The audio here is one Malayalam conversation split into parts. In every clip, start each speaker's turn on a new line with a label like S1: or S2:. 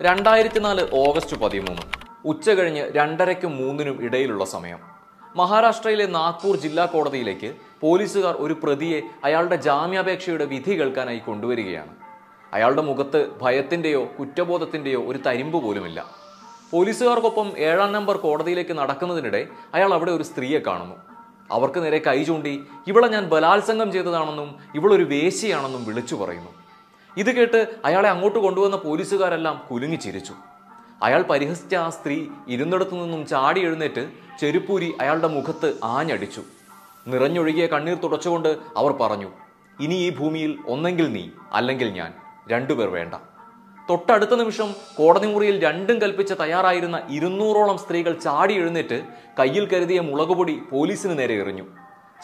S1: രണ്ടായിരത്തി നാല് ഓഗസ്റ്റ് പതിമൂന്ന് ഉച്ച കഴിഞ്ഞ് രണ്ടരയ്ക്കും മൂന്നിനും ഇടയിലുള്ള സമയം. മഹാരാഷ്ട്രയിലെ നാഗ്പൂർ ജില്ലാ കോടതിയിലേക്ക് പോലീസുകാർ ഒരു പ്രതിയെ അയാളുടെ ജാമ്യാപേക്ഷയുടെ വിധി കേൾക്കാനായി കൊണ്ടുവരികയാണ്. അയാളുടെ മുഖത്ത് ഭയത്തിന്റെയോ കുറ്റബോധത്തിന്റെയോ ഒരു തരിമ്പ് പോലുമില്ല. പോലീസുകാർക്കൊപ്പം ഏഴാം നമ്പർ കോടതിയിലേക്ക് നടക്കുന്നതിനിടെ അയാൾ അവിടെ ഒരു സ്ത്രീയെ കാണുന്നു. അവർക്ക് നേരെ കൈ ചൂണ്ടി ഇവളെ ഞാൻ ബലാത്സംഗം ചെയ്തതാണെന്നും ഇവളൊരു വേശിയാണെന്നും വിളിച്ചു പറയുന്നു. ഇത് കേട്ട് അയാളെ അങ്ങോട്ട് കൊണ്ടുവന്ന പോലീസുകാരെല്ലാം കുലുങ്ങി ചിരിച്ചു. അയാൾ പരിഹസിച്ച ആ സ്ത്രീ ഇരുന്നിടത്തു നിന്നും ചാടി എഴുന്നേറ്റ് ചെരുപ്പൂരി അയാളുടെ മുഖത്ത് ആഞ്ഞടിച്ചു. നിറഞ്ഞൊഴുകിയ കണ്ണീർ തുടച്ചുകൊണ്ട് അവർ പറഞ്ഞു ഇനി ഈ ഭൂമിയിൽ ഒന്നെങ്കിൽ നീ അല്ലെങ്കിൽ ഞാൻ രണ്ടുപേർ വേണ്ട. തൊട്ടടുത്ത നിമിഷം കോടതി മുറിയിൽ രണ്ടും കൽപ്പിച്ച് തയ്യാറായിരുന്ന ഇരുന്നൂറോളം സ്ത്രീകൾ ചാടി എഴുന്നേറ്റ് കയ്യിൽ കരുതിയ മുളകുപൊടി പോലീസിന് നേരെ എറിഞ്ഞു.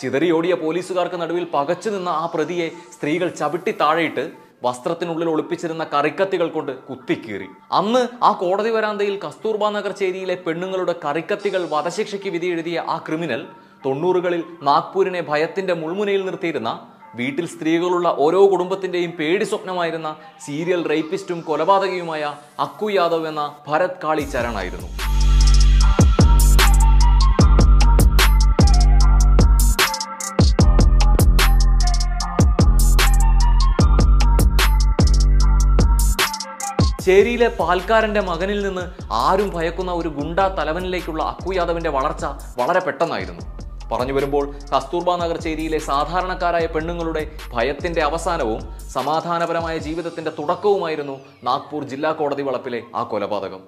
S1: ചിതറിയോടിയ പോലീസുകാർക്ക് നടുവിൽ പകച്ചു നിന്ന ആ പ്രതിയെ സ്ത്രീകൾ ചവിട്ടി താഴെയിട്ട് വസ്ത്രത്തിനുള്ളിൽ ഒളിപ്പിച്ചിരുന്ന കറിക്കത്തികൾ കൊണ്ട് കുത്തിക്കീറി. അന്ന് ആ കോടതി വരാന്തയിൽ കസ്തൂർബാ നഗർ ചേരിയിലെ പെണ്ണുങ്ങളുടെ കറിക്കത്തികൾ വധശിക്ഷയ്ക്ക് വിധി എഴുതിയ ആ ക്രിമിനൽ തൊണ്ണൂറുകളിൽ നാഗ്പൂരിനെ ഭയത്തിന്റെ മുൾമുനയിൽ നിർത്തിയിരുന്ന വീട്ടിൽ സ്ത്രീകളുള്ള ഓരോ കുടുംബത്തിന്റെയും പേടി സ്വപ്നമായിരുന്ന സീരിയൽ റേപ്പിസ്റ്റും കൊലപാതകയുമായ അക്കു യാദവ് എന്ന ഭരത് കാളി ചരണായിരുന്നു ചേരിയിലെ പാൽക്കാരന്റെ മകനിൽ നിന്ന് ആരും ഭയക്കുന്ന ഒരു ഗുണ്ടാ തലവനിലേക്കുള്ള അക്കു യാദവിന്റെ വളർച്ച വളരെ പെട്ടെന്നായിരുന്നു. പറഞ്ഞു വരുമ്പോൾ കസ്തൂർബ നഗർ ചേരിയിലെ സാധാരണക്കാരായ പെണ്ണുങ്ങളുടെ ഭയത്തിന്റെ അവസാനവും സമാധാനപരമായ ജീവിതത്തിന്റെ തുടക്കവുമായിരുന്നു നാഗ്പൂർ ജില്ലാ കോടതി വളപ്പിലെ ആ കൊലപാതകം.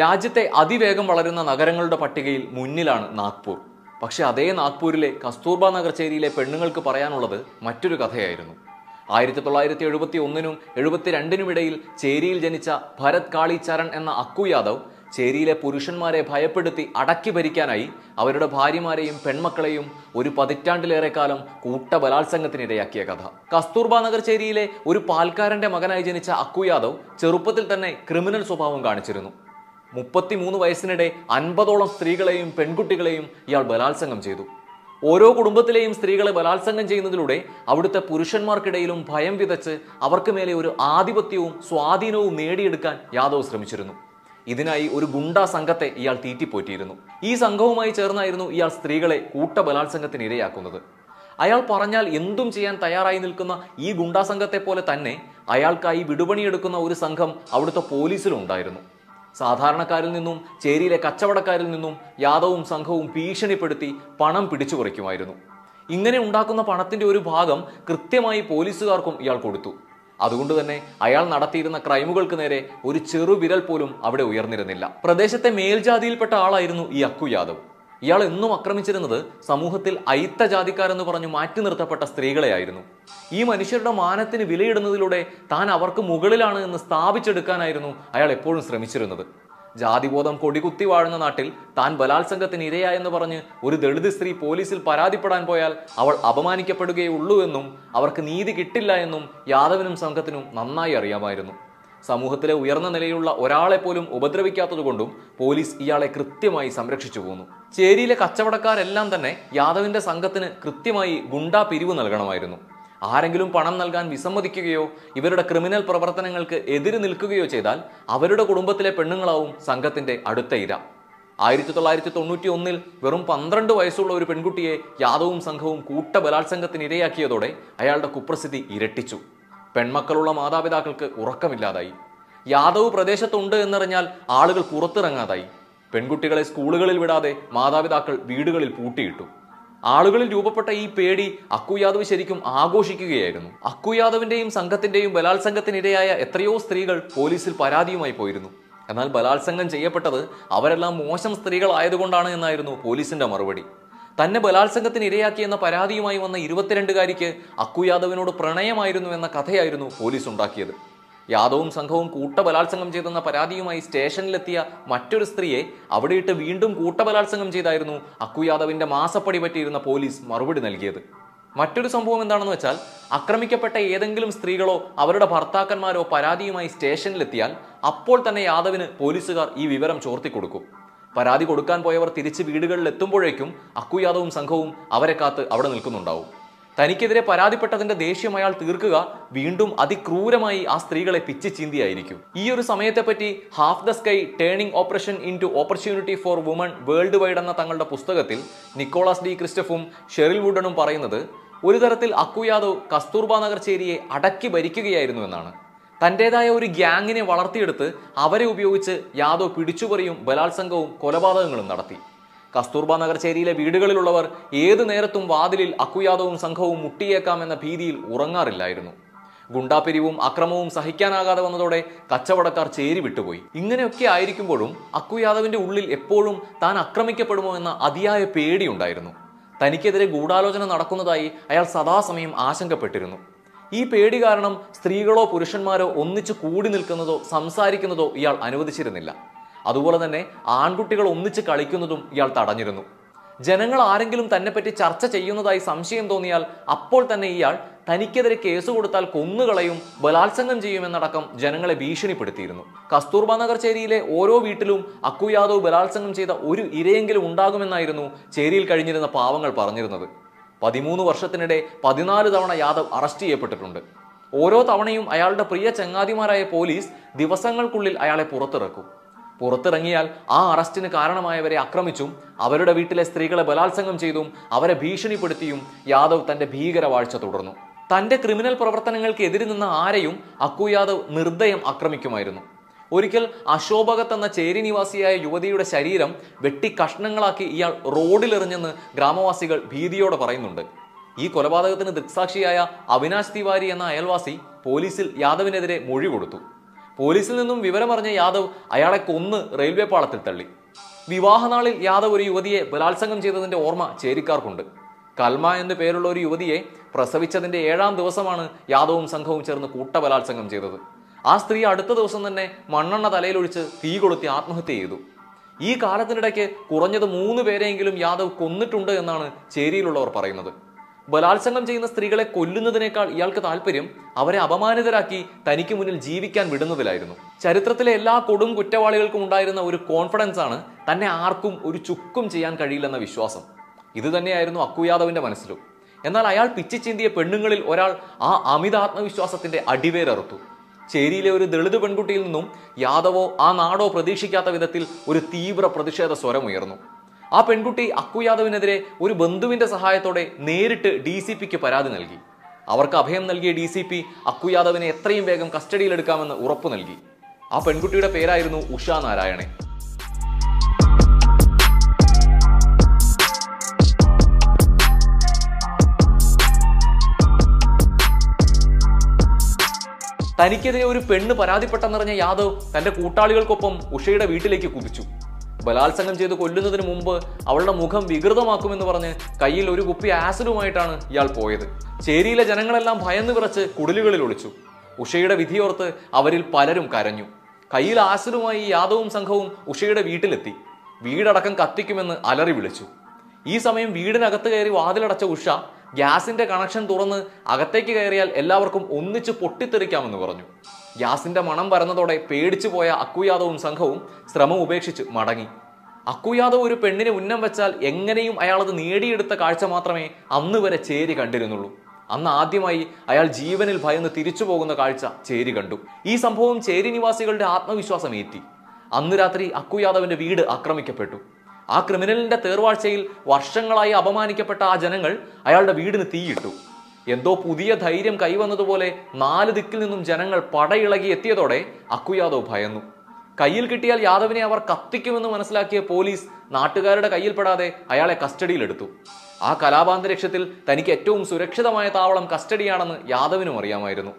S1: രാജ്യത്തെ അതിവേഗം വളരുന്ന നഗരങ്ങളുടെ പട്ടികയിൽ മുന്നിലാണ് നാഗ്പൂർ. പക്ഷെ അതേ നാഗ്പൂരിലെ കസ്തൂർബ നഗർ ചേരിയിലെ പെണ്ണുങ്ങൾക്ക് പറയാനുള്ളത് മറ്റൊരു കഥയായിരുന്നു. ആയിരത്തി തൊള്ളായിരത്തി എഴുപത്തി ഒന്നിനും എഴുപത്തിരണ്ടിനും ഇടയിൽ ചേരിയിൽ ജനിച്ച ഭരത് കാളി ചരൺ എന്ന അക്കു യാദവ് ചേരിയിലെ പുരുഷന്മാരെ ഭയപ്പെടുത്തി അടക്കി ഭരിക്കാനായി അവരുടെ ഭാര്യമാരെയും പെൺമക്കളെയും ഒരു പതിറ്റാണ്ടിലേറെ കാലം കൂട്ട ബലാത്സംഗത്തിനിടയാക്കിയ കഥ. കസ്തൂർബ നഗർ ചേരിയിലെ ഒരു പാൽക്കാരന്റെ മകനായി ജനിച്ച അക്കു യാദവ് ചെറുപ്പത്തിൽ തന്നെ ക്രിമിനൽ സ്വഭാവം കാണിച്ചിരുന്നു. മുപ്പത്തിമൂന്ന് വയസ്സിനിടെ അൻപതോളം സ്ത്രീകളെയും പെൺകുട്ടികളെയും ഇയാൾ ബലാത്സംഗം ചെയ്തു. ഓരോ കുടുംബത്തിലെയും സ്ത്രീകളെ ബലാത്സംഗം ചെയ്യുന്നതിലൂടെ അവിടുത്തെ പുരുഷന്മാർക്കിടയിലും ഭയം വിതച്ച് അവർക്ക് മേലെ ഒരു ആധിപത്യവും സ്വാധീനവും നേടിയെടുക്കാൻ യാദവ് ശ്രമിച്ചിരുന്നു. ഇതിനായി ഒരു ഗുണ്ടാ സംഘത്തെ ഇയാൾ തീറ്റിപ്പോറ്റിയിരുന്നു. ഈ സംഘവുമായി ചേർന്നായിരുന്നു ഇയാൾ സ്ത്രീകളെ കൂട്ട ബലാത്സംഗത്തിന് ഇരയാക്കുന്നത്. അയാൾ പറഞ്ഞാൽ എന്തും ചെയ്യാൻ തയ്യാറായി നിൽക്കുന്ന ഈ ഗുണ്ടാ സംഘത്തെ പോലെ തന്നെ അയാൾക്കായി വിടുപണിയെടുക്കുന്ന ഒരു സംഘം അവിടുത്തെ പോലീസിലും ഉണ്ടായിരുന്നു. സാധാരണക്കാരിൽ നിന്നും ചേരിയിലെ കച്ചവടക്കാരിൽ നിന്നും യാദവും സംഘവും ഭീഷണിപ്പെടുത്തി പണം പിടിച്ചു കുറയ്ക്കുമായിരുന്നു ഇങ്ങനെ ഉണ്ടാക്കുന്ന പണത്തിന്റെ ഒരു ഭാഗം കൃത്യമായി പോലീസുകാർക്കും ഇയാൾ കൊടുത്തു. അതുകൊണ്ട് തന്നെ അയാൾ നടത്തിയിരുന്ന ക്രൈമുകൾക്ക് നേരെ ഒരു ചെറുവിരൽ പോലും അവിടെ ഉയർന്നിരുന്നില്ല. പ്രദേശത്തെ മേൽജാതിയിൽപ്പെട്ട ആളായിരുന്നു ഈ അക്കു യാദവ്. ഇയാൾ എന്നും ആക്രമിച്ചിരുന്നത് സമൂഹത്തിൽ അയിത്ത ജാതിക്കാരെന്ന് പറഞ്ഞു മാറ്റി നിർത്തപ്പെട്ട സ്ത്രീകളെയായിരുന്നു. ഈ മനുഷ്യരുടെ മാനത്തിന് വിലയിടുന്നതിലൂടെ താൻ അവർക്ക് മുകളിലാണ് എന്ന് സ്ഥാപിച്ചെടുക്കാനായിരുന്നു അയാൾ എപ്പോഴും ശ്രമിച്ചിരുന്നത്. ജാതിബോധം കൊടികുത്തി വാഴുന്ന നാട്ടിൽ താൻ ബലാത്സംഗത്തിന് ഇരയായെന്ന് പറഞ്ഞ് ഒരു ദളിത് സ്ത്രീ പോലീസിൽ പരാതിപ്പെടാൻ പോയാൽ അവൾ അപമാനിക്കപ്പെടുകയുള്ളൂ എന്നും അവർക്ക് നീതി കിട്ടില്ല എന്നും യാദവനും സംഘത്തിനും നന്നായി അറിയാമായിരുന്നു. സമൂഹത്തിലെ ഉയർന്ന നിലയിലുള്ള ഒരാളെ പോലും ഉപദ്രവിക്കാത്തതുകൊണ്ടും പോലീസ് ഇയാളെ കൃത്യമായി സംരക്ഷിച്ചു പോന്നു. ചേരിയിലെ കച്ചവടക്കാരെല്ലാം തന്നെ യാദവിന്റെ സംഘത്തിന് കൃത്യമായി ഗുണ്ടാ പിരിവ് നൽകണമായിരുന്നു. ആരെങ്കിലും പണം നൽകാൻ വിസമ്മതിക്കുകയോ ഇവരുടെ ക്രിമിനൽ പ്രവർത്തനങ്ങൾക്ക് എതിര് നിൽക്കുകയോ ചെയ്താൽ അവരുടെ കുടുംബത്തിലെ പെണ്ണുങ്ങളാവും സംഘത്തിന്റെ അടുത്ത ഇര. ആയിരത്തി തൊള്ളായിരത്തി തൊണ്ണൂറ്റി ഒന്നിൽ വെറും പന്ത്രണ്ട് വയസ്സുള്ള ഒരു പെൺകുട്ടിയെ യാദവും സംഘവും കൂട്ട ബലാത്സംഗത്തിന് ഇരയാക്കിയതോടെ അയാളുടെ കുപ്രസിദ്ധി ഇരട്ടിച്ചു. പെൺമക്കളുള്ള മാതാപിതാക്കൾക്ക് ഉറക്കമില്ലാതായി. യാദവ് പ്രദേശത്തുണ്ട് എന്നറിഞ്ഞാൽ ആളുകൾ പുറത്തിറങ്ങാതായി. പെൺകുട്ടികളെ സ്കൂളുകളിൽ വിടാതെ മാതാപിതാക്കൾ വീടുകളിൽ പൂട്ടിയിട്ടു. ആളുകളിൽ രൂപപ്പെട്ട ഈ പേടി അക്കു യാദവ് ശരിക്കും ആഘോഷിക്കുകയായിരുന്നു. അക്കു യാദവിന്റെയും സംഘത്തിന്റെയും ബലാത്സംഗത്തിനിരയായ എത്രയോ സ്ത്രീകൾ പോലീസിൽ പരാതിയുമായി പോയിരുന്നു. എന്നാൽ ബലാത്സംഗം ചെയ്യപ്പെട്ടത് അവരെല്ലാം മോശം സ്ത്രീകളായതുകൊണ്ടാണ് എന്നായിരുന്നു പോലീസിന്റെ മറുപടി. തന്നെ ബലാത്സംഗത്തിന് ഇരയാക്കിയെന്ന പരാതിയുമായി വന്ന ഇരുപത്തിരണ്ടുകാരിക്ക് അക്കു യാദവിനോട് പ്രണയമായിരുന്നു എന്ന കഥയായിരുന്നു പോലീസ് ഉണ്ടാക്കിയത്. യാദവും സംഘവും കൂട്ട ബലാത്സംഗം ചെയ്തെന്ന പരാതിയുമായി സ്റ്റേഷനിലെത്തിയ മറ്റൊരു സ്ത്രീയെ അവിടെയിട്ട് വീണ്ടും കൂട്ട ബലാത്സംഗം ചെയ്തായിരുന്നു അക്കു യാദവിന്റെ മാസപ്പടി പറ്റിയിരുന്ന പോലീസ് മറുപടി നൽകിയത്. മറ്റൊരു സംഭവം എന്താണെന്ന് വെച്ചാൽ ആക്രമിക്കപ്പെട്ട ഏതെങ്കിലും സ്ത്രീകളോ അവരുടെ ഭർത്താക്കന്മാരോ പരാതിയുമായി സ്റ്റേഷനിലെത്തിയാൽ അപ്പോൾ തന്നെ യാദവിന് പോലീസുകാർ ഈ വിവരം ചോർത്തി കൊടുക്കും പരാതി കൊടുക്കാൻ പോയവർ തിരിച്ച് വീടുകളിൽ എത്തുമ്പോഴേക്കും അക്കു യാദവും സംഘവും അവരെ കാത്ത് അവിടെ നിൽക്കുന്നുണ്ടാവും. തനിക്കെതിരെ പരാതിപ്പെട്ടതിന്റെ ദേഷ്യം അയാൾ തീർക്കുക വീണ്ടും അതിക്രൂരമായി ആ സ്ത്രീകളെ പിച്ച് ചീന്തിയായിരിക്കും. ഈ ഒരു സമയത്തെപ്പറ്റി half the sky turning operation into opportunity for woman worldwide എന്ന തങ്ങളുടെ പുസ്തകത്തിൽ നിക്കോളാസ് ഡി ക്രിസ്റ്റഫും ഷെറിൽ വുഡനും പറയുന്നത് ഒരു തരത്തിൽ അക്കു യാദവ് കസ്തൂർബ നഗർ ചേരിയെ അടക്കി ഭരിക്കുകയായിരുന്നു എന്നാണ്. തന്റേതായ ഒരു ഗ്യാങ്ങിനെ വളർത്തിയെടുത്ത് അവരെ ഉപയോഗിച്ച് യാദവ് പിടിച്ചുപറിയും ബലാത്സംഗവും കൊലപാതകങ്ങളും നടത്തി. കസ്തൂർബ നഗർചേരിയിലെ വീടുകളിലുള്ളവർ ഏതു നേരത്തും വാതിലിൽ അക്കുയാദവും സംഘവും മുട്ടിയേക്കാമെന്ന ഭീതിയിൽ ഉറങ്ങാറില്ലായിരുന്നു. ഗുണ്ടാപിരിവും അക്രമവും സഹിക്കാനാകാതെ വന്നതോടെ കച്ചവടക്കാർ ചേരി വിട്ടുപോയി. ഇങ്ങനെയൊക്കെ ആയിരിക്കുമ്പോഴും അക്കുയാദവിന്റെ ഉള്ളിൽ എപ്പോഴും താൻ ആക്രമിക്കപ്പെടുമോ എന്ന അതിയായ പേടിയുണ്ടായിരുന്നു. തനിക്കെതിരെ ഗൂഢാലോചന നടക്കുന്നതായി അയാൾ സദാസമയം ആശങ്കപ്പെട്ടിരുന്നു. ഈ പേടി കാരണം സ്ത്രീകളോ പുരുഷന്മാരോ ഒന്നിച്ച് കൂടി നിൽക്കുന്നതോ സംസാരിക്കുന്നതോ ഇയാൾ അനുവദിച്ചിരുന്നില്ല. അതുപോലെ തന്നെ ആൺകുട്ടികൾ ഒന്നിച്ച് കളിക്കുന്നതും ഇയാൾ തടഞ്ഞിരുന്നു. ജനങ്ങൾ ആരെങ്കിലും തന്നെപ്പറ്റി ചർച്ച ചെയ്യുന്നതായി സംശയം തോന്നിയാൽ അപ്പോൾ തന്നെ ഇയാൾ തനിക്കെതിരെ കേസ് കൊടുത്താൽ കൊന്നുകളയും ബലാത്സംഗം ചെയ്യുമെന്നടക്കം ജനങ്ങളെ ഭീഷണിപ്പെടുത്തിയിരുന്നു. കസ്തൂർബ നഗർ ചേരിയിലെ ഓരോ വീട്ടിലും അക്കു യാദവ് ബലാത്സംഗം ചെയ്ത ഒരു ഇരയെങ്കിലും ഉണ്ടാകുമെന്നായിരുന്നു ചേരിയിൽ കഴിഞ്ഞിരുന്ന പാവങ്ങൾ പറഞ്ഞിരുന്നത്. പതിമൂന്ന് വർഷത്തിനിടെ പതിനാല് തവണ യാദവ് അറസ്റ്റ് ചെയ്യപ്പെട്ടിട്ടുണ്ട്. ഓരോ തവണയും അയാളുടെ പ്രിയ ചങ്ങാതിമാരായ പോലീസ് ദിവസങ്ങൾക്കുള്ളിൽ അയാളെ പുറത്തിറക്കും. പുറത്തിറങ്ങിയാൽ ആ അറസ്റ്റിന് കാരണമായവരെ ആക്രമിച്ചും അവരുടെ വീട്ടിലെ സ്ത്രീകളെ ബലാത്സംഗം ചെയ്തും അവരെ ഭീഷണിപ്പെടുത്തിയും യാദവ് തന്റെ ഭീകരവാഴ്ച തുടർന്നു. തന്റെ ക്രിമിനൽ പ്രവർത്തനങ്ങൾക്ക് എതിരെ നിന്ന ആരെയും അക്കു യാദവ് നിർദ്ദയം ആക്രമിക്കുമായിരുന്നു. ഒരിക്കൽ അശോഭകത്ത് എന്ന ചേരി നിവാസിയായ യുവതിയുടെ ശരീരം വെട്ടി കഷ്ണങ്ങളാക്കി ഇയാൾ റോഡിലെറിഞ്ഞെന്ന് ഗ്രാമവാസികൾ ഭീതിയോടെ പറയുന്നുണ്ട്. ഈ കൊലപാതകത്തിന് ദൃക്സാക്ഷിയായ അവിനാശ് തിവാരി എന്ന അയൽവാസി പോലീസിൽ യാദവിനെതിരെ മൊഴി കൊടുത്തു. പോലീസിൽ നിന്നും വിവരമറിഞ്ഞ യാദവ് അയാളെ കൊന്ന് റെയിൽവേ പാളത്തിൽ തള്ളി. വിവാഹനാളിൽ യാദവ് ഒരു യുവതിയെ ബലാത്സംഗം ചെയ്തതിന്റെ ഓർമ്മ ചേരിക്കാർക്കുണ്ട്. കൽമ എന്നു പേരുള്ള ഒരു യുവതിയെ പ്രസവിച്ചതിന്റെ ഏഴാം ദിവസമാണ് യാദവും സംഘവും ചേർന്ന് കൂട്ടബലാത്സംഗം ചെയ്തത്. ആ സ്ത്രീ അടുത്ത ദിവസം തന്നെ മണ്ണെണ്ണ തലയിലൊഴിച്ച് തീ കൊളുത്തി ആത്മഹത്യ ചെയ്തു. ഈ കാലത്തിനിടയ്ക്ക് കുറഞ്ഞത് മൂന്ന് പേരെയെങ്കിലും യാദവ് കൊന്നിട്ടുണ്ട് എന്നാണ് ചേരിയിലുള്ളവർ പറയുന്നത്. ബലാത്സംഗം ചെയ്യുന്ന സ്ത്രീകളെ കൊല്ലുന്നതിനേക്കാൾ ഇയാൾക്ക് താല്പര്യം അവരെ അപമാനിതരാക്കി തനിക്ക് മുന്നിൽ ജീവിക്കാൻ വിടുന്നതിലായിരുന്നു. ചരിത്രത്തിലെ എല്ലാ കൊടും കുറ്റവാളികൾക്കും ഉണ്ടായിരുന്ന ഒരു കോൺഫിഡൻസ് ആണ് തന്നെ ആർക്കും ഒരു ചുക്കും ചെയ്യാൻ കഴിയില്ലെന്ന വിശ്വാസം. ഇത് തന്നെയായിരുന്നു അക്കുയാദവിന്റെ മനസ്സിലും. എന്നാൽ അയാൾ പിച്ചിച്ചിന്തിയ പെണ്ണുങ്ങളിൽ ഒരാൾ ആ അമിതാത്മവിശ്വാസത്തിന്റെ അടിവേരറുത്തു. ചേരിയിലെ ഒരു ദളിത് പെൺകുട്ടിയിൽ നിന്നും യാദവോ ആ നാടോ പ്രതീക്ഷിക്കാത്ത വിധത്തിൽ ഒരു തീവ്ര പ്രതിഷേധ സ്വരമുയർന്നു ആ പെൺകുട്ടി അക്കു യാദവിനെതിരെ ഒരു ബന്ധുവിന്റെ സഹായത്തോടെ നേരിട്ട് ഡി സി പിക്ക് പരാതി നൽകി. അവർക്ക് അഭയം നൽകിയ ഡി സി പി അക്കു യാദവിനെ എത്രയും വേഗം കസ്റ്റഡിയിലെടുക്കാമെന്ന് ഉറപ്പു നൽകി. ആ പെൺകുട്ടിയുടെ പേരായിരുന്നു ഉഷ നാരായണൻ തനിക്കെതിരെ ഒരു പെണ്ണ് പരാതിപ്പെട്ടെന്നറിഞ്ഞ യാദവ് തന്റെ കൂട്ടാളികൾക്കൊപ്പം ഉഷയുടെ വീട്ടിലേക്ക് കുതിച്ചു. ബലാത്സംഗം ചെയ്ത് കൊല്ലുന്നതിന് മുമ്പ് അവളുടെ മുഖം വികൃതമാക്കുമെന്ന് പറഞ്ഞ് കയ്യിൽ ഒരു കുപ്പി ആസിഡുമായിട്ടാണ് ഇയാൾ പോയത്. ചേരിയിലെ ജനങ്ങളെല്ലാം ഭയന്ന് വിറച്ച് കുടിലുകളിൽ ഒളിച്ചു. ഉഷയുടെ വിധിയോർത്ത് അവരിൽ പലരും കരഞ്ഞു. കയ്യിൽ ആസിഡുമായി യാദവും സംഘവും ഉഷയുടെ വീട്ടിലെത്തി. വീടടക്കം കത്തിക്കുമെന്ന് അലറി വിളിച്ചു. ഈ സമയം വീടിനകത്ത് കയറി വാതിലടച്ച ഉഷ ഗ്യാസിന്റെ കണക്ഷൻ തുറന്ന് അകത്തേക്ക് കയറിയാൽ എല്ലാവർക്കും ഒന്നിച്ച് പൊട്ടിത്തെറിക്കാമെന്ന് പറഞ്ഞു. ഗ്യാസിന്റെ മണം വരുന്നതോടെ പേടിച്ചു പോയ അക്കുയാദവും സംഘവും ശ്രമം ഉപേക്ഷിച്ച് മടങ്ങി. അക്കുയാദവ് ഒരു പെണ്ണിന് ഉന്നം വെച്ചാൽ എങ്ങനെയും അയാൾ അത് നേടിയെടുത്ത കാഴ്ച മാത്രമേ അന്ന് വരെ ചേരി കണ്ടിരുന്നുള്ളൂ. അന്ന് ആദ്യമായി അയാൾ ജീവനിൽ ഭയന്ന് തിരിച്ചു പോകുന്ന കാഴ്ച ചേരി കണ്ടു. ഈ സംഭവം ചേരി നിവാസികളുടെ ആത്മവിശ്വാസം ഏറ്റി അന്ന് രാത്രി അക്കുയാദവിന്റെ വീട് ആക്രമിക്കപ്പെട്ടു. ആ ക്രിമിനലിന്റെ തേർവാഴ്ചയിൽ വർഷങ്ങളായി അപമാനിക്കപ്പെട്ട ആ ജനങ്ങൾ അയാളുടെ വീടിന് തീയിട്ടു. എന്തോ പുതിയ ധൈര്യം കൈവന്നതുപോലെ നാല് ദിക്കിൽ നിന്നും ജനങ്ങൾ പടയിളകി എത്തിയതോടെ അക്കുയാദവ് ഭയന്നു. കയ്യിൽ കിട്ടിയാൽ യാദവിനെ അവർ കത്തിക്കുമെന്ന് മനസ്സിലാക്കിയ പോലീസ് നാട്ടുകാരുടെ കയ്യിൽപ്പെടാതെ അയാളെ കസ്റ്റഡിയിലെടുത്തു. ആ കലാപാന്തരീക്ഷത്തിൽ തനിക്ക് ഏറ്റവും സുരക്ഷിതമായ താവളം കസ്റ്റഡിയാണെന്ന് യാദവിനും അറിയാമായിരുന്നു.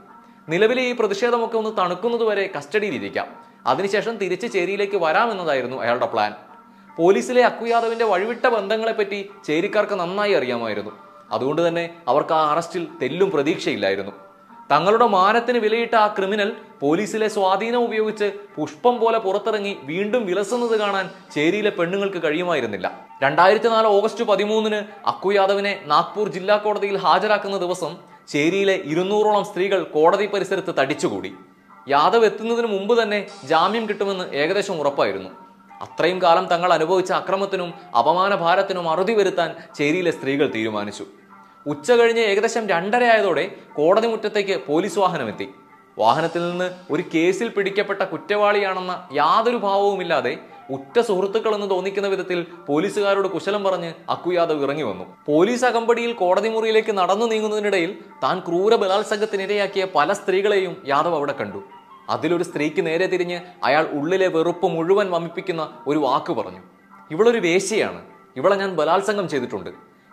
S1: നിലവിലെ ഈ പ്രതിഷേധമൊക്കെ ഒന്ന് തണുക്കുന്നതുവരെ കസ്റ്റഡിയിലിരിക്കാം. അതിനുശേഷം തിരിച്ച് ചേരിയിലേക്ക് വരാമെന്നതായിരുന്നു അയാളുടെ പ്ലാൻ. പോലീസിലെ അക്കുയാദവിന്റെ വഴിവിട്ട ബന്ധങ്ങളെപ്പറ്റി ചേരിക്കാർക്ക് നന്നായി അറിയാമായിരുന്നു. അതുകൊണ്ട് തന്നെ അവർക്ക് ആ അറസ്റ്റിൽ തെല്ലും പ്രതീക്ഷയില്ലായിരുന്നു. തങ്ങളുടെ മാനത്തിന് വിലയിട്ട ആ ക്രിമിനൽ പോലീസിലെ സ്വാധീനം ഉപയോഗിച്ച് പുഷ്പം പോലെ പുറത്തിറങ്ങി വീണ്ടും വിലസുന്നത് കാണാൻ ചേരിയിലെ പെണ്ണുങ്ങൾക്ക് കഴിയുമായിരുന്നില്ല. രണ്ടായിരത്തി നാല് ഓഗസ്റ്റ് പതിമൂന്നിന് അക്കു യാദവിനെ നാഗ്പൂർ ജില്ലാ കോടതിയിൽ ഹാജരാക്കുന്ന ദിവസം ചേരിയിലെ ഇരുന്നൂറോളം സ്ത്രീകൾ കോടതി പരിസരത്ത് തടിച്ചുകൂടി. യാദവ് എത്തുന്നതിന് മുമ്പ് തന്നെ ജാമ്യം കിട്ടുമെന്ന് ഏകദേശം ഉറപ്പായിരുന്നു. അത്രയും കാലം തങ്ങൾ അനുഭവിച്ച അക്രമത്തിനും അപമാന ഭാരത്തിനും അറുതി വരുത്താൻ ചേരിയിലെ സ്ത്രീകൾ തീരുമാനിച്ചു. ഉച്ച കഴിഞ്ഞ് ഏകദേശം രണ്ടരയായതോടെ കോടതി മുറ്റത്തേക്ക് പോലീസ് വാഹനമെത്തി. വാഹനത്തിൽ നിന്ന് ഒരു കേസിൽ പിടിക്കപ്പെട്ട കുറ്റവാളിയാണെന്ന യാതൊരു ഭാവവുമില്ലാതെ ഉറ്റ സുഹൃത്തുക്കളെന്ന് തോന്നിക്കുന്ന വിധത്തിൽ പോലീസുകാരോട് കുശലം പറഞ്ഞ് അക്കു യാദവ് ഇറങ്ങി വന്നു. പോലീസ് അകമ്പടിയിൽ കോടതി മുറിയിലേക്ക് നടന്നു നീങ്ങുന്നതിനിടയിൽ താൻ ക്രൂര ബലാത്സംഗത്തിനിരയാക്കിയ പല സ്ത്രീകളെയും യാദവ് അവിടെ കണ്ടു. അതിലൊരു സ്ത്രീക്ക് നേരെ തിരിഞ്ഞ് അയാൾ ഉള്ളിലെ വെറുപ്പ് മുഴുവൻ വമിപ്പിക്കുന്ന ഒരു വാക്ക് പറഞ്ഞു. ഇവളൊരു വേശ്യയാണ്. ഇവളെ ഞാൻ ബലാത്സംഗം ചെയ്തിട്ടുണ്ട്.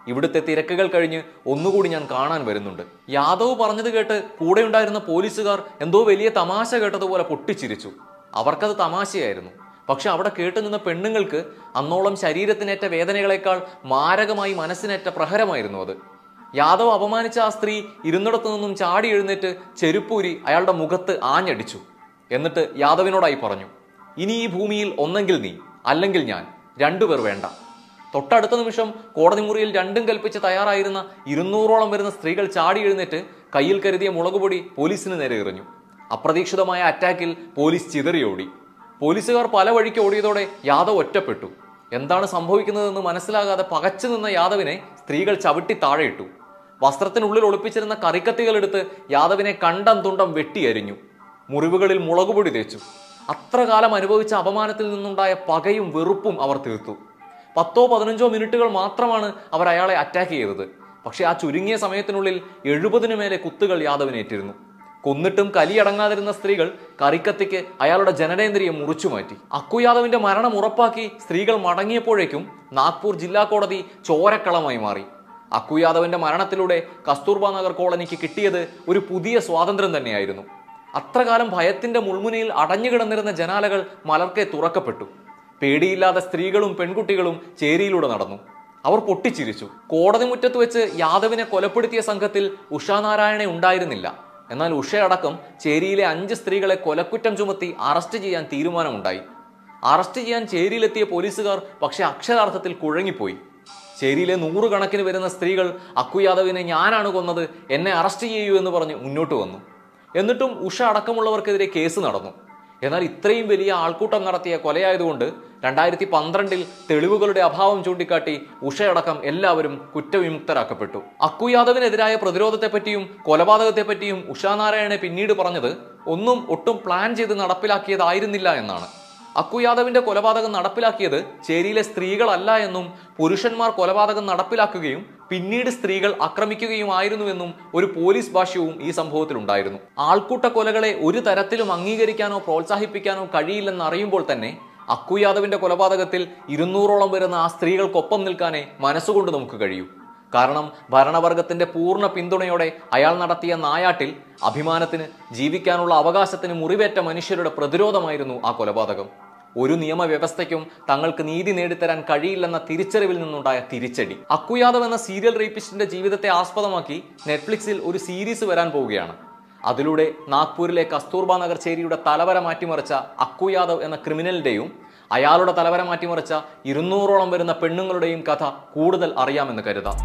S1: ഇവിടുത്തെ തിരക്കുകൾ കഴിഞ്ഞ് ഒന്നുകൂടി ഞാൻ കാണാൻ വരുന്നുണ്ട്. യാദവ് പറഞ്ഞത് കേട്ട് കൂടെ ഉണ്ടായിരുന്ന പോലീസുകാർ എന്തോ വലിയ തമാശ കേട്ടതുപോലെ പൊട്ടിച്ചിരിച്ചു. അവർക്കത് തമാശയായിരുന്നു. പക്ഷെ അവിടെ കേട്ടു നിന്ന പെണ്ണുങ്ങൾക്ക് അന്നോളം ശരീരത്തിനേറ്റ വേദനകളെക്കാൾ മാരകമായി മനസ്സിനേറ്റ പ്രഹരമായിരുന്നു അത്. യാദവ് അപമാനിച്ച ആ സ്ത്രീ ഇരുന്നിടത്തു നിന്നും ചാടി എഴുന്നേറ്റ് ചെരുപ്പൂരി അയാളുടെ മുഖത്ത് ആഞ്ഞടിച്ചു. എന്നിട്ട് യാദവിനോടായി പറഞ്ഞു ഇനി ഈ ഭൂമിയിൽ ഒന്നെങ്കിൽ നീ അല്ലെങ്കിൽ ഞാൻ രണ്ടുപേർ വേണ്ട. തൊട്ടടുത്ത നിമിഷം കോടതി മുറിയിൽ രണ്ടും കൽപ്പിച്ച് തയ്യാറായിരുന്ന ഇരുന്നൂറോളം വരുന്ന സ്ത്രീകൾ ചാടി എഴുന്നേറ്റ് കയ്യിൽ കരുതിയ മുളകുപൊടി പോലീസിന് നേരെ എറിഞ്ഞു. അപ്രതീക്ഷിതമായ അറ്റാക്കിൽ പോലീസ് ചിതറിയോടി. പോലീസുകാർ പല വഴിക്ക് ഓടിയതോടെ യാദവ് ഒറ്റപ്പെട്ടു. എന്താണ് സംഭവിക്കുന്നതെന്ന് മനസ്സിലാകാതെ പകച്ചു നിന്ന യാദവിനെ സ്ത്രീകൾ ചവിട്ടി താഴെയിട്ടു. വസ്ത്രത്തിനുള്ളിൽ ഒളിപ്പിച്ചിരുന്ന കറിക്കത്തികളെടുത്ത് യാദവിനെ കണ്ടം തുണ്ടം വെട്ടിയരിഞ്ഞു മുറിവുകളിൽ മുളകുപൊടി തേച്ചു. അത്ര കാലം അനുഭവിച്ച അപമാനത്തിൽ നിന്നുണ്ടായ പകയും വെറുപ്പും അവർ തീർത്തു. പത്തോ പതിനഞ്ചോ മിനിറ്റുകൾ മാത്രമാണ് അവർ അയാളെ അറ്റാക്ക് ചെയ്തത്. പക്ഷെ ആ ചുരുങ്ങിയ സമയത്തിനുള്ളിൽ എഴുപതിനു മേലെ കുത്തുകൾ യാദവിനേറ്റിരുന്നു കൊന്നിട്ടും കലിയടങ്ങാതിരുന്ന സ്ത്രീകൾ കറിക്കത്തിക്ക് അയാളുടെ ജനനേന്ദ്രിയം മുറിച്ചു മാറ്റി. അക്കു യാദവിന്റെ മരണം ഉറപ്പാക്കി സ്ത്രീകൾ മടങ്ങിയപ്പോഴേക്കും നാഗ്പൂർ ജില്ലാ കോടതി ചോരക്കളമായി മാറി. അക്കു യാദവന്റെ മരണത്തിലൂടെ കസ്തൂർബ നഗർ കോളനിക്ക് കിട്ടിയത് ഒരു പുതിയ സ്വാതന്ത്ര്യം തന്നെയായിരുന്നു. അത്രകാലം ഭയത്തിന്റെ മുൾമുനയിൽ അടഞ്ഞുകിടന്നിരുന്ന ജനാലകൾ മലർക്കെ തുറക്കപ്പെട്ടു. പേടിയില്ലാതെ സ്ത്രീകളും പെൺകുട്ടികളും ചേരിയിലൂടെ നടന്നു. അവർ പൊട്ടിച്ചിരിച്ചു. കോടതി മുറ്റത്ത് വെച്ച് യാദവിനെ കൊലപ്പെടുത്തിയ സംഘത്തിൽ ഉഷാനാരായണെ ഉണ്ടായിരുന്നില്ല. എന്നാൽ ഉഷയടക്കം ചേരിയിലെ അഞ്ച് സ്ത്രീകളെ കൊലക്കുറ്റം ചുമത്തി അറസ്റ്റ് ചെയ്യാൻ തീരുമാനമുണ്ടായി. അറസ്റ്റ് ചെയ്യാൻ ചേരിയിലെത്തിയ പോലീസുകാർ പക്ഷെ അക്ഷരാർത്ഥത്തിൽ കുഴങ്ങിപ്പോയി. ചേരിയിലെ നൂറുകണക്കിന് വരുന്ന സ്ത്രീകൾ അക്കു യാദവിനെ ഞാനാണ് കൊന്നത് എന്നെ അറസ്റ്റ് ചെയ്യൂ എന്ന് പറഞ്ഞ് മുന്നോട്ട് വന്നു. എന്നിട്ടും ഉഷ അടക്കമുള്ളവർക്കെതിരെ കേസ് നടന്നു. എന്നാൽ ഇത്രയും വലിയ ആൾക്കൂട്ടം നടത്തിയ കൊലയായതുകൊണ്ട് രണ്ടായിരത്തി പന്ത്രണ്ടിൽ തെളിവുകളുടെ അഭാവം ചൂണ്ടിക്കാട്ടി ഉഷയടക്കം എല്ലാവരും കുറ്റവിമുക്തരാക്കപ്പെട്ടു. അക്കു യാദവിനെതിരായ പ്രതിരോധത്തെപ്പറ്റിയും കൊലപാതകത്തെപ്പറ്റിയും ഉഷാനാരായണെ പിന്നീട് പറഞ്ഞത് ഒന്നും ഒട്ടും പ്ലാൻ ചെയ്ത് നടപ്പിലാക്കിയതായിരുന്നില്ല എന്നാണ്. അക്കു യാദവിന്റെ കൊലപാതകം നടപ്പിലാക്കിയത് ചേരിയിലെ സ്ത്രീകളല്ല എന്നും പുരുഷന്മാർ കൊലപാതകം നടപ്പിലാക്കുകയും പിന്നീട് സ്ത്രീകൾ ആക്രമിക്കുകയുമായിരുന്നുവെന്നും ഒരു പോലീസ് ഭാഷ്യവും ഈ സംഭവത്തിൽ ഉണ്ടായിരുന്നു ആൾക്കൂട്ട കൊലകളെ ഒരു തരത്തിലും അംഗീകരിക്കാനോ പ്രോത്സാഹിപ്പിക്കാനോ കഴിയില്ലെന്ന് അറിയുമ്പോൾ തന്നെ അക്കു യാദവിന്റെ കൊലപാതകത്തിൽ ഇരുന്നൂറോളം വരുന്ന ആ സ്ത്രീകൾക്കൊപ്പം നിൽക്കാനേ മനസ്സുകൊണ്ട് നമുക്ക് കഴിയൂ. കാരണം ഭരണവർഗത്തിന്റെ പൂർണ പിന്തുണയോടെ അയാൾ നടത്തിയ നായാട്ടിൽ അഭിമാനത്തിന് ജീവിക്കാനുള്ള അവകാശത്തിന് മുറിവേറ്റ മനുഷ്യരുടെ പ്രതിരോധമായിരുന്നു ആ കൊലപാതകം. ഒരു നിയമവ്യവസ്ഥയ്ക്കും തങ്ങൾക്ക് നീതി നേടിത്തരാൻ കഴിയില്ലെന്ന തിരിച്ചറിവിൽ നിന്നുണ്ടായ തിരിച്ചടി. അക്കുയാദവ് എന്ന സീരിയൽ റേപ്പിസ്റ്റിന്റെ ജീവിതത്തെ ആസ്പദമാക്കി നെറ്റ്ഫ്ലിക്സിൽ ഒരു സീരീസ് വരാൻ പോവുകയാണ്. അതിലൂടെ നാഗ്പൂരിലെ കസ്തൂർബ നഗർ ചേരിയുടെ തലവര മാറ്റിമറിച്ച അക്കുയാദവ് എന്ന ക്രിമിനലിന്റെയും അയാളുടെ തലവര മാറ്റിമറിച്ച ഇരുന്നൂറോളം വരുന്ന പെണ്ണുങ്ങളുടെയും കഥ കൂടുതൽ അറിയാമെന്ന് കരുതാം.